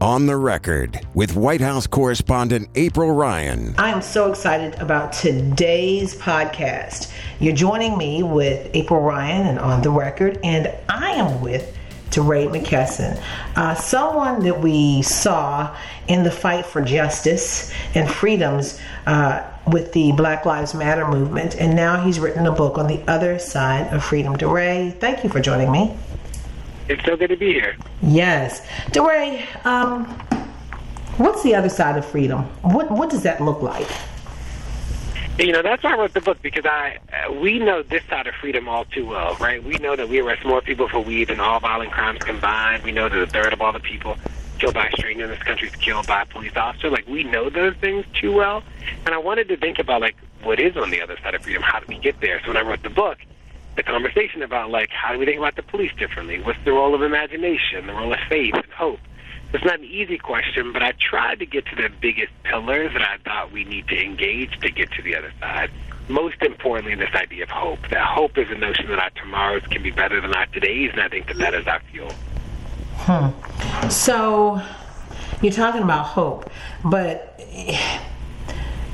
On the record with White House correspondent April Ryan. I am so excited about today's podcast. You're joining me with April Ryan and On the Record, and I am with DeRay Mckesson, uh, someone that we saw in the fight for justice and freedoms uh, with the Black Lives Matter movement, and now he's written a book on the other side of freedom. DeRay, thank you for joining me. It's so good to be here. Yes. DeRay, um, what's the other side of freedom? What, what does that look like? You know, that's why I wrote the book because I uh, we know this side of freedom all too well, right? We know that we arrest more people for weed than all violent crimes combined. We know that a third of all the people killed by a stranger in this country is killed by a police officer. Like we know those things too well, and I wanted to think about like what is on the other side of freedom. How do we get there? So when I wrote the book, the conversation about like how do we think about the police differently? What's the role of imagination, the role of faith and hope? It's not an easy question, but I tried to get to the biggest pillars that I thought we need to engage to get to the other side. Most importantly, this idea of hope. That hope is a notion that our tomorrows can be better than our todays, and I think that that is our fuel. Hmm. So, you're talking about hope, but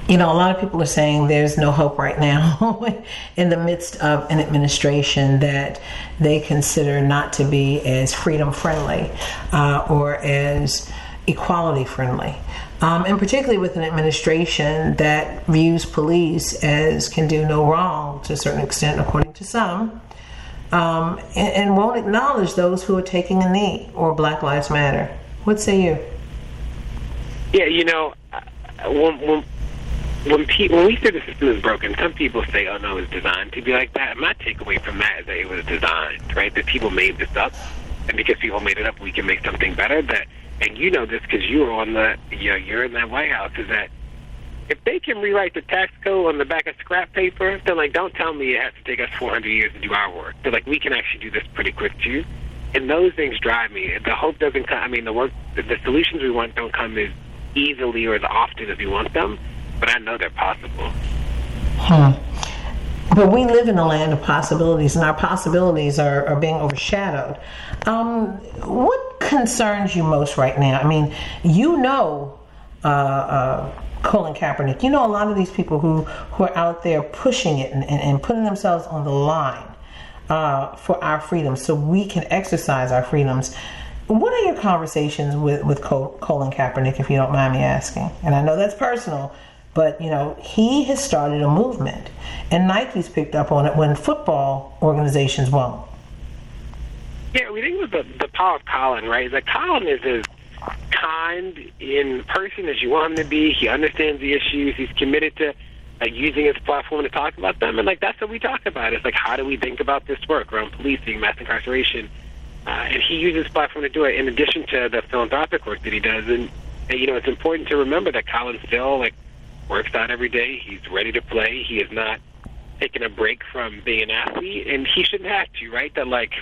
you know, a lot of people are saying there's no hope right now in the midst of an administration that they consider not to be as freedom friendly uh, or as equality friendly. Um, and particularly with an administration that views police as can do no wrong to a certain extent, according to some, um, and, and won't acknowledge those who are taking a knee or Black Lives Matter. What say you? Yeah, you know, uh, when pe- when we say the system is broken, some people say, "Oh no, it's designed to be like that." My takeaway from that is that it was designed, right? That people made this up, and because people made it up, we can make something better. That, and you know this because you were on the, you know, you're in that White House. Is that if they can rewrite the tax code on the back of scrap paper, then like, don't tell me it has to take us 400 years to do our work. They're like, we can actually do this pretty quick too. And those things drive me. The hope doesn't come. I mean, the work, the, the solutions we want don't come as easily or as often as we want them but I know they're possible. Hmm. But we live in a land of possibilities, and our possibilities are, are being overshadowed. Um, what concerns you most right now? I mean, you know uh, uh, Colin Kaepernick. You know a lot of these people who, who are out there pushing it and, and, and putting themselves on the line uh, for our freedoms so we can exercise our freedoms. What are your conversations with, with Colin Kaepernick, if you don't mind me asking? And I know that's personal, but you know, he has started a movement, and Nike's picked up on it when football organizations won't. Yeah, we think of the the power of Colin, right? That Colin is as kind in person as you want him to be. He understands the issues. He's committed to like using his platform to talk about them, and like that's what we talk about. It's like how do we think about this work around policing, mass incarceration, uh, and he uses his platform to do it. In addition to the philanthropic work that he does, and, and you know, it's important to remember that Colin still like works out every day. He's ready to play. He is not taking a break from being an athlete, and he shouldn't have to, right? That like,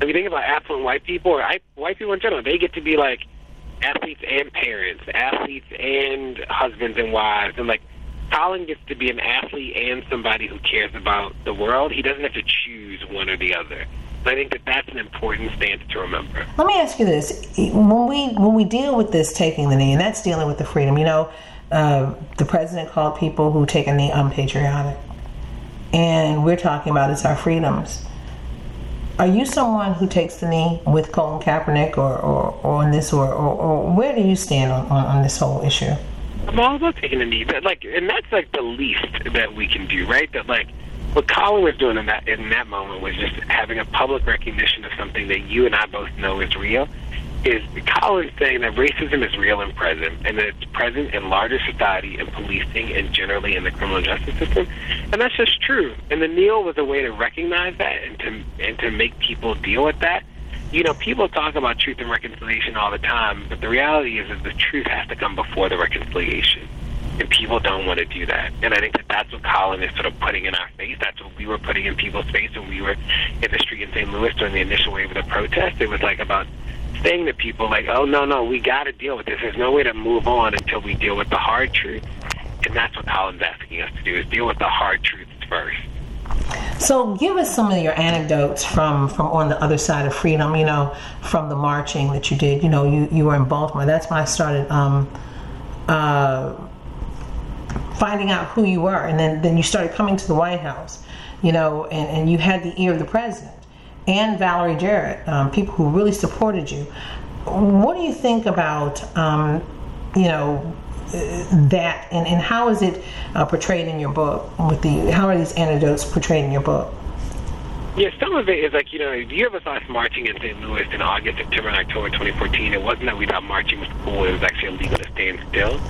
if you think about affluent white people or white people in general, they get to be like athletes and parents, athletes and husbands and wives, and like Colin gets to be an athlete and somebody who cares about the world. He doesn't have to choose one or the other. I think that that's an important stance to remember. Let me ask you this: when we when we deal with this taking the knee, and that's dealing with the freedom, you know uh, the president called people who take a knee unpatriotic. And we're talking about it's our freedoms. Are you someone who takes the knee with Colin Kaepernick or, or, or on this, or, or, or, where do you stand on, on, on this whole issue? I'm all about taking a knee, but like, and that's like the least that we can do, right? That like, what Colin was doing in that in that moment was just having a public recognition of something that you and I both know is real, is Colin saying that racism is real and present, and that it's present in larger society and policing and generally in the criminal justice system, and that's just true. And the kneel was a way to recognize that and to and to make people deal with that. you know, people talk about truth and reconciliation all the time, but the reality is that the truth has to come before the reconciliation. And people don't want to do that. And I think that that's what Colin is sort of putting in our face. That's what we were putting in people's face when we were in the street in St. Louis during the initial wave of the protest. It was like about saying to people, like, oh, no, no, we got to deal with this. There's no way to move on until we deal with the hard truth. And that's what Colin's asking us to do, is deal with the hard truths first. So, give us some of your anecdotes from from on the other side of freedom. You know, from the marching that you did. You know, you you were in Baltimore. That's when I started um, uh, finding out who you were, and then then you started coming to the White House. You know, and, and you had the ear of the president and Valerie Jarrett, um, people who really supported you. What do you think about, um, you know, that, and, and how is it uh, portrayed in your book? With the how are these anecdotes portrayed in your book? Yeah, some of it is like, you know, you ever saw us marching in St. Louis in August, September, and October 2014, it wasn't that we thought marching was cool, it was actually illegal to stand still.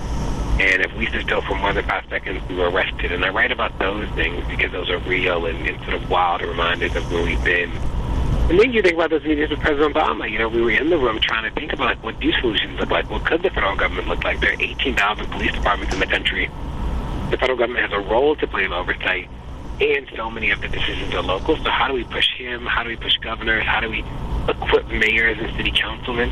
And if we stood still for more than five seconds, we were arrested. And I write about those things because those are real and, and sort of wild reminders of where we've been and then you think about those meetings with President Obama. You know, we were in the room trying to think about like, what these solutions look like. What could the federal government look like? There are 18,000 police departments in the country. The federal government has a role to play in oversight, and so many of the decisions are local. So how do we push him? How do we push governors? How do we equip mayors and city councilmen?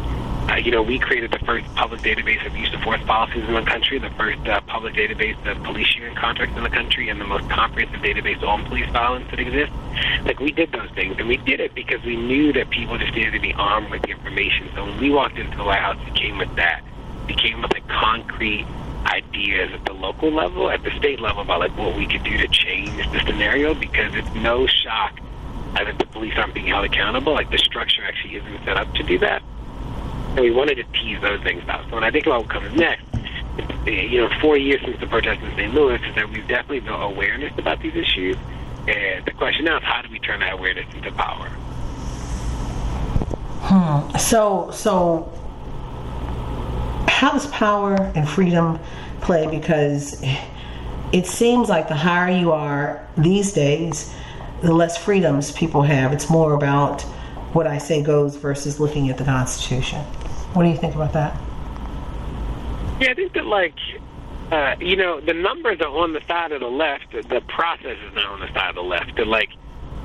Uh, you know, we created the first public database of use of force policies in the country, the first uh, public database of police union contracts in the country, and the most comprehensive database on police violence that exists. Like, we did those things, and we did it because we knew that people just needed to be armed with the information. So when we walked into the White House, we came with that. We came with like concrete ideas at the local level, at the state level, about like what we could do to change the scenario because it's no shock that the police aren't being held accountable. Like, the structure actually isn't set up to do that. And we wanted to tease those things out. So when I think about what comes next, you know, four years since the protest in St. Louis, is that we've definitely built awareness about these issues. And the question now is how do we turn that awareness into power? Hmm. So, so how does power and freedom play? Because it seems like the higher you are these days, the less freedoms people have. It's more about what I say goes versus looking at the Constitution. What do you think about that? Yeah, I think that like uh, you know the numbers are on the side of the left. The process is not on the side of the left. They're like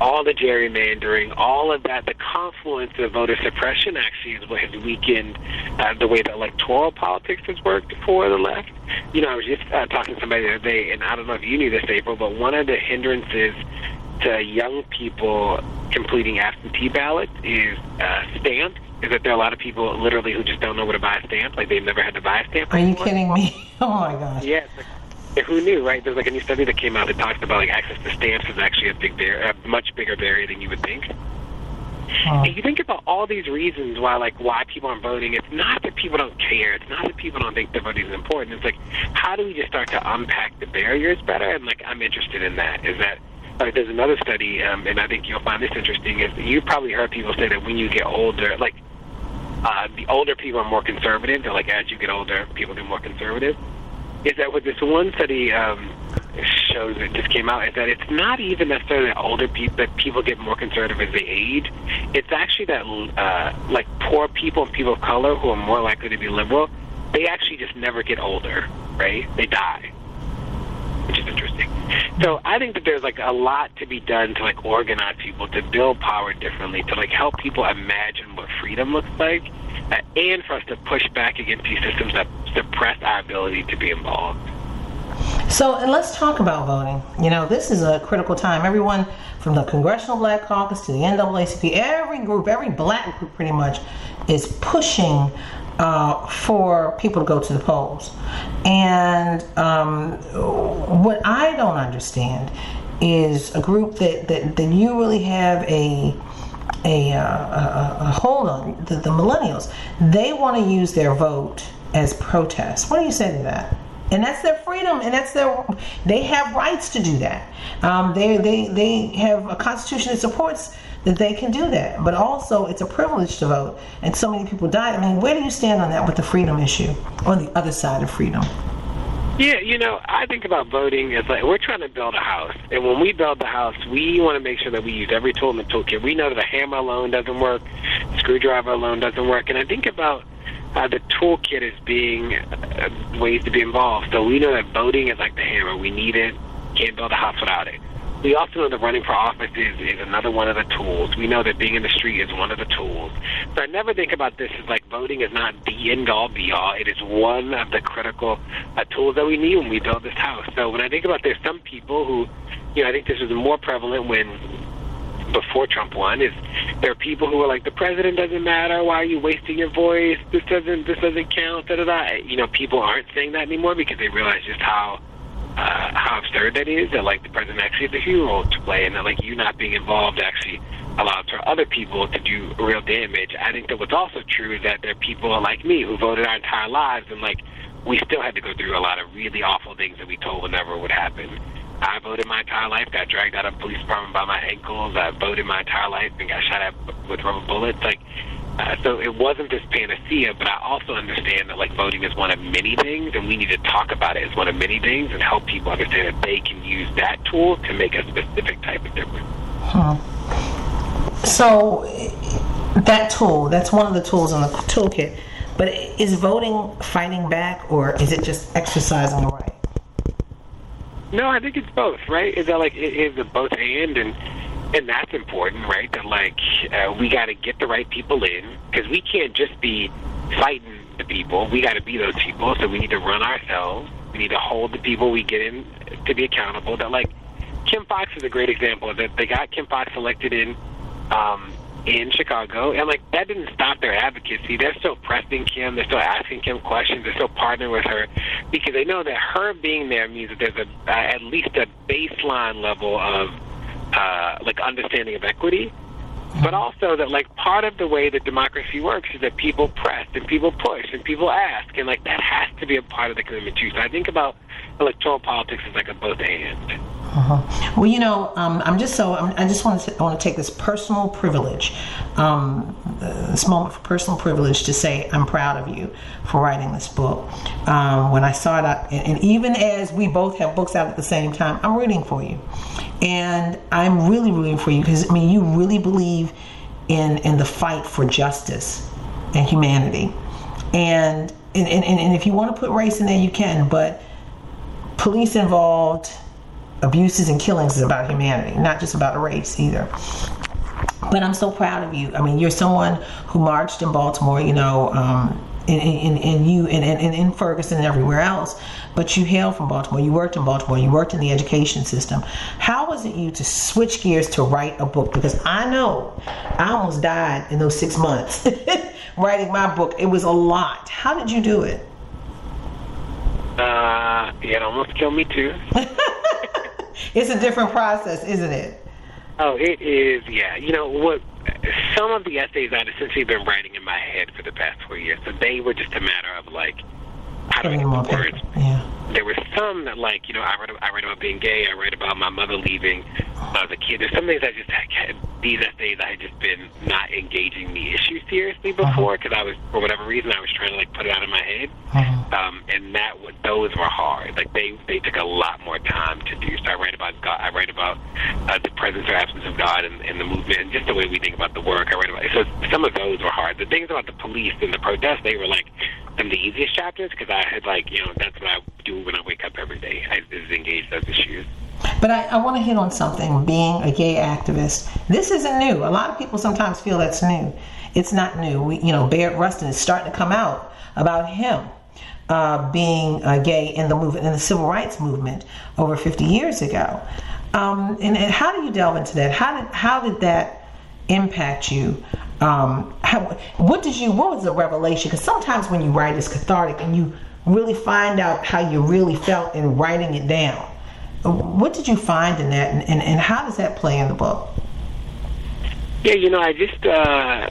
all the gerrymandering, all of that, the confluence of voter suppression actually is what has weakened uh, the way that electoral politics has worked for the left. You know, I was just uh, talking to somebody the other day, and I don't know if you knew this, April, but one of the hindrances to young people completing absentee ballots is uh, stamps is that there are a lot of people literally who just don't know where to buy a stamp. Like they've never had to buy a stamp. Are you kidding me? Oh my gosh. Yeah. Like, who knew, right? There's like a new study that came out that talks about like access to stamps is actually a big bar- a much bigger barrier than you would think. Oh. And you think about all these reasons why, like, why people aren't voting. It's not that people don't care. It's not that people don't think the voting is important. It's like, how do we just start to unpack the barriers better? And like, I'm interested in that. Is that like, there's another study, um, and I think you'll find this interesting. Is you've probably heard people say that when you get older, like uh, the older people are more conservative. They're like as you get older, people get more conservative. Is that what this one study um, shows that just came out? Is that it's not even necessarily that older people that people get more conservative as they age. It's actually that uh, like poor people and people of color who are more likely to be liberal. They actually just never get older, right? They die interesting. So I think that there's like a lot to be done to like organize people to build power differently, to like help people imagine what freedom looks like, uh, and for us to push back against these systems that suppress our ability to be involved. So, and let's talk about voting. You know, this is a critical time. Everyone from the Congressional Black Caucus to the NAACP, every group, every black group pretty much, is pushing uh, for people to go to the polls. And um, what I don't understand is a group that, that, that you really have a a, uh, a, a hold on the, the millennials. They want to use their vote as protest. What do you say to that? and that's their freedom and that's their they have rights to do that um, they, they they have a constitution that supports that they can do that. But also, it's a privilege to vote, and so many people die. I mean, where do you stand on that with the freedom issue, on the other side of freedom? Yeah, you know, I think about voting as like we're trying to build a house, and when we build the house, we want to make sure that we use every tool in the toolkit. We know that a hammer alone doesn't work, screwdriver alone doesn't work, and I think about uh, the toolkit as being uh, ways to be involved. So we know that voting is like the hammer; we need it. Can't build a house without it. We also know that running for office is, is another one of the tools. We know that being in the street is one of the tools. So I never think about this as like voting is not the end all be all. It is one of the critical uh, tools that we need when we build this house. So when I think about there's some people who, you know, I think this was more prevalent when before Trump won is there are people who are like the president doesn't matter. Why are you wasting your voice? This doesn't this doesn't count. Da da da. You know, people aren't saying that anymore because they realize just how uh, how absurd that is. That like the president actually has a huge role to play, and that like you not being involved actually allows for other people to do real damage. I think that what's also true is that there are people like me who voted our entire lives, and like we still had to go through a lot of really awful things that we told would never would happen. I voted my entire life, got dragged out of police department by my ankles. I voted my entire life and got shot at with rubber bullets. Like uh, so it wasn't this panacea, but I also understand that like voting is one of many things, and we need to talk about it as one of many things and help people understand that they can use that tool to make a specific type of difference. Hmm. So that tool, that's one of the tools in the toolkit. But is voting fighting back, or is it just exercising the right? No, I think it's both. Right? Is that like it is a both and and and that's important, right? That like uh, we got to get the right people in because we can't just be fighting the people. We got to be those people. So we need to run ourselves. We need to hold the people we get in to be accountable. That like Kim Foxx is a great example. That they got Kim Foxx elected in um, in Chicago, and like that didn't stop their advocacy. They're still pressing Kim. They're still asking Kim questions. They're still partnering with her because they know that her being there means that there's a uh, at least a baseline level of uh, like understanding of equity, but also that like part of the way that democracy works is that people press and people push and people ask, and like that has to be a part of the commitment too. So I think about electoral politics as like a both and. Uh-huh. Well, you know, um, I'm just so I'm, i just want to I want to take this personal privilege, um, this moment for personal privilege to say I'm proud of you for writing this book. Um, when I saw it, out, and, even as we both have books out at the same time, I'm rooting for you, and I'm really rooting for you because I mean you really believe in in the fight for justice and humanity, and and, and, and if you want to put race in there, you can, but police involved abuses and killings is about humanity, not just about race either. But I'm so proud of you. I mean, you're someone who marched in Baltimore, you know, um, in, in, in you and in, in, in Ferguson and everywhere else, but you hail from Baltimore. You worked in Baltimore. You worked in the education system. How was it you to switch gears to write a book? Because I know I almost died in those six months writing my book. It was a lot. How did you do it? Uh, it almost killed me too. it's a different process, isn't it? Oh, it is. Yeah. You know what? Some of the essays I've essentially been writing in my head for the past four years, so they were just a matter of like, how do I get the words? Yeah. There were some that, like, you know, I read, I read about being gay. I read about my mother leaving I was a kid. There's some things I just had. These essays I had just been not engaging the issue seriously uh-huh. before because uh-huh. I was, for whatever reason, I was trying to like put it out of my head. Uh-huh. Um, and that those were hard. Like they they took a lot more time to do. So I write about God. I write about uh, the presence or absence of God in, in the movement, and just the way we think about the work. I write about. So some of those were hard. The things about the police and the protests, they were like some of the easiest chapters because I had like you know that's what I do when I wake up every day. I is engage those issues. But I, I want to hit on something. Being a gay activist, this isn't new. A lot of people sometimes feel that's new. It's not new. We, you know, Bayard Rustin is starting to come out about him uh, being uh, gay in the movement, in the civil rights movement over 50 years ago. Um, and, and, how do you delve into that? How did how did that impact you? Um, how, what did you? What was the revelation? Because sometimes when you write, it's cathartic, and you really find out how you really felt in writing it down. What did you find in that, and, and, and how does that play in the book? Yeah, you know, I just, uh,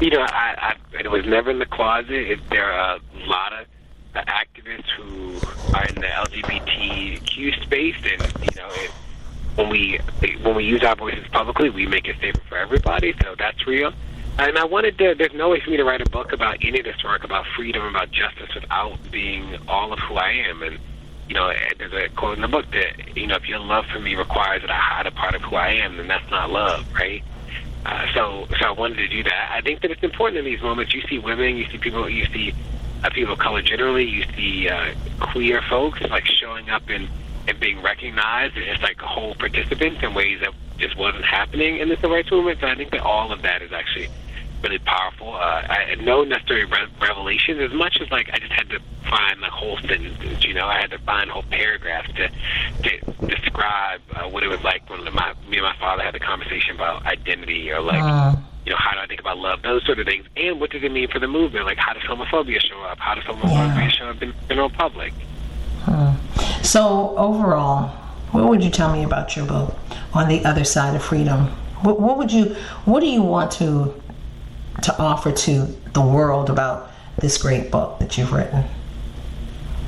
you know, I, I, I was never in the closet. It, there are a lot of activists who are in the LGBTQ space, and you know, it, when we when we use our voices publicly, we make it safer for everybody. So that's real. And I wanted to. There's no way for me to write a book about any of this work about freedom, about justice, without being all of who I am. And you know, there's a quote in the book that, you know, if your love for me requires that I hide a part of who I am, then that's not love, right? Uh, so, so I wanted to do that. I think that it's important in these moments. You see women, you see people, you see uh, people of color generally, you see uh, queer folks like showing up and, and being recognized as like whole participants in ways that just wasn't happening in the civil rights movement. So I think that all of that is actually really powerful. Uh, I had no necessary re- revelation as much as like I just had to find the whole sentences. You know, I had to find whole paragraphs to to describe uh, what it was like when my me and my father had a conversation about identity or like. Uh. You know, how do I think about love? Those sort of things. And what does it mean for the movement? Like, how does homophobia show up? How does homophobia yeah. show up in the general public? Hmm. So, overall, what would you tell me about your book, On the Other Side of Freedom? What, what would you, what do you want to to offer to the world about this great book that you've written?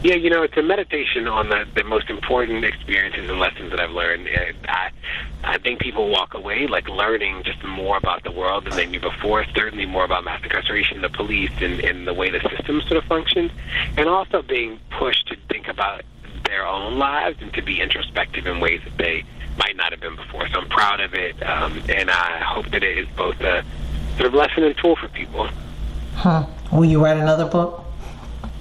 Yeah, you know, it's a meditation on the, the most important experiences and lessons that I've learned. I, I think people walk away like learning just more about the world than they knew before. Certainly more about mass incarceration, the police, and, and the way the system sort of functions, and also being pushed to think about their own lives and to be introspective in ways that they might not have been before. So I'm proud of it, um, and I hope that it is both a sort of lesson and tool for people. Huh. Will you write another book?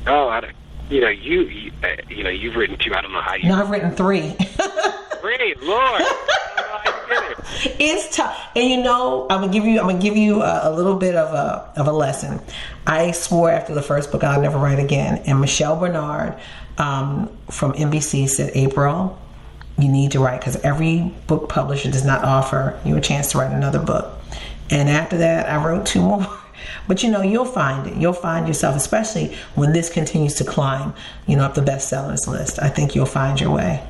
Oh, I, don't, you know, you, you, uh, you know, you've written two. I don't know how you. No, I've written three. three, Lord. it's tough, and you know, I'm gonna give you, I'm gonna give you a, a, little bit of a of a lesson. I swore after the first book I'll never write again, and Michelle Bernard um, from NBC said, April, you need to write because every book publisher does not offer you a chance to write another book. And after that, I wrote two more. But you know, you'll find it. You'll find yourself, especially when this continues to climb, you know, up the bestsellers list. I think you'll find your way.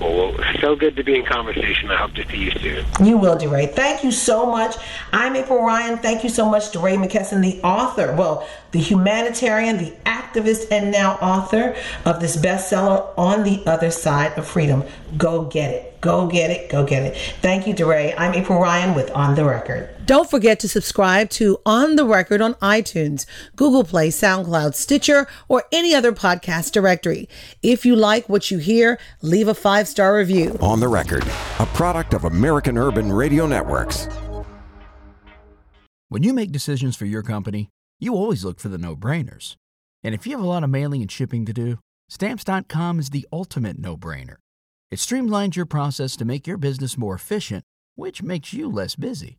Well, so good to be in conversation. I hope to see you soon. You will, DeRay. Thank you so much. I'm April Ryan. Thank you so much, DeRay Mckesson, the author, well, the humanitarian, the activist, and now author of this bestseller, On the Other Side of Freedom. Go get it. Go get it. Go get it. Thank you, DeRay. I'm April Ryan with On the Record. Don't forget to subscribe to On the Record on iTunes, Google Play, SoundCloud, Stitcher, or any other podcast directory. If you like what you hear, leave a five star review. On the Record, a product of American Urban Radio Networks. When you make decisions for your company, you always look for the no brainers. And if you have a lot of mailing and shipping to do, Stamps.com is the ultimate no brainer. It streamlines your process to make your business more efficient, which makes you less busy.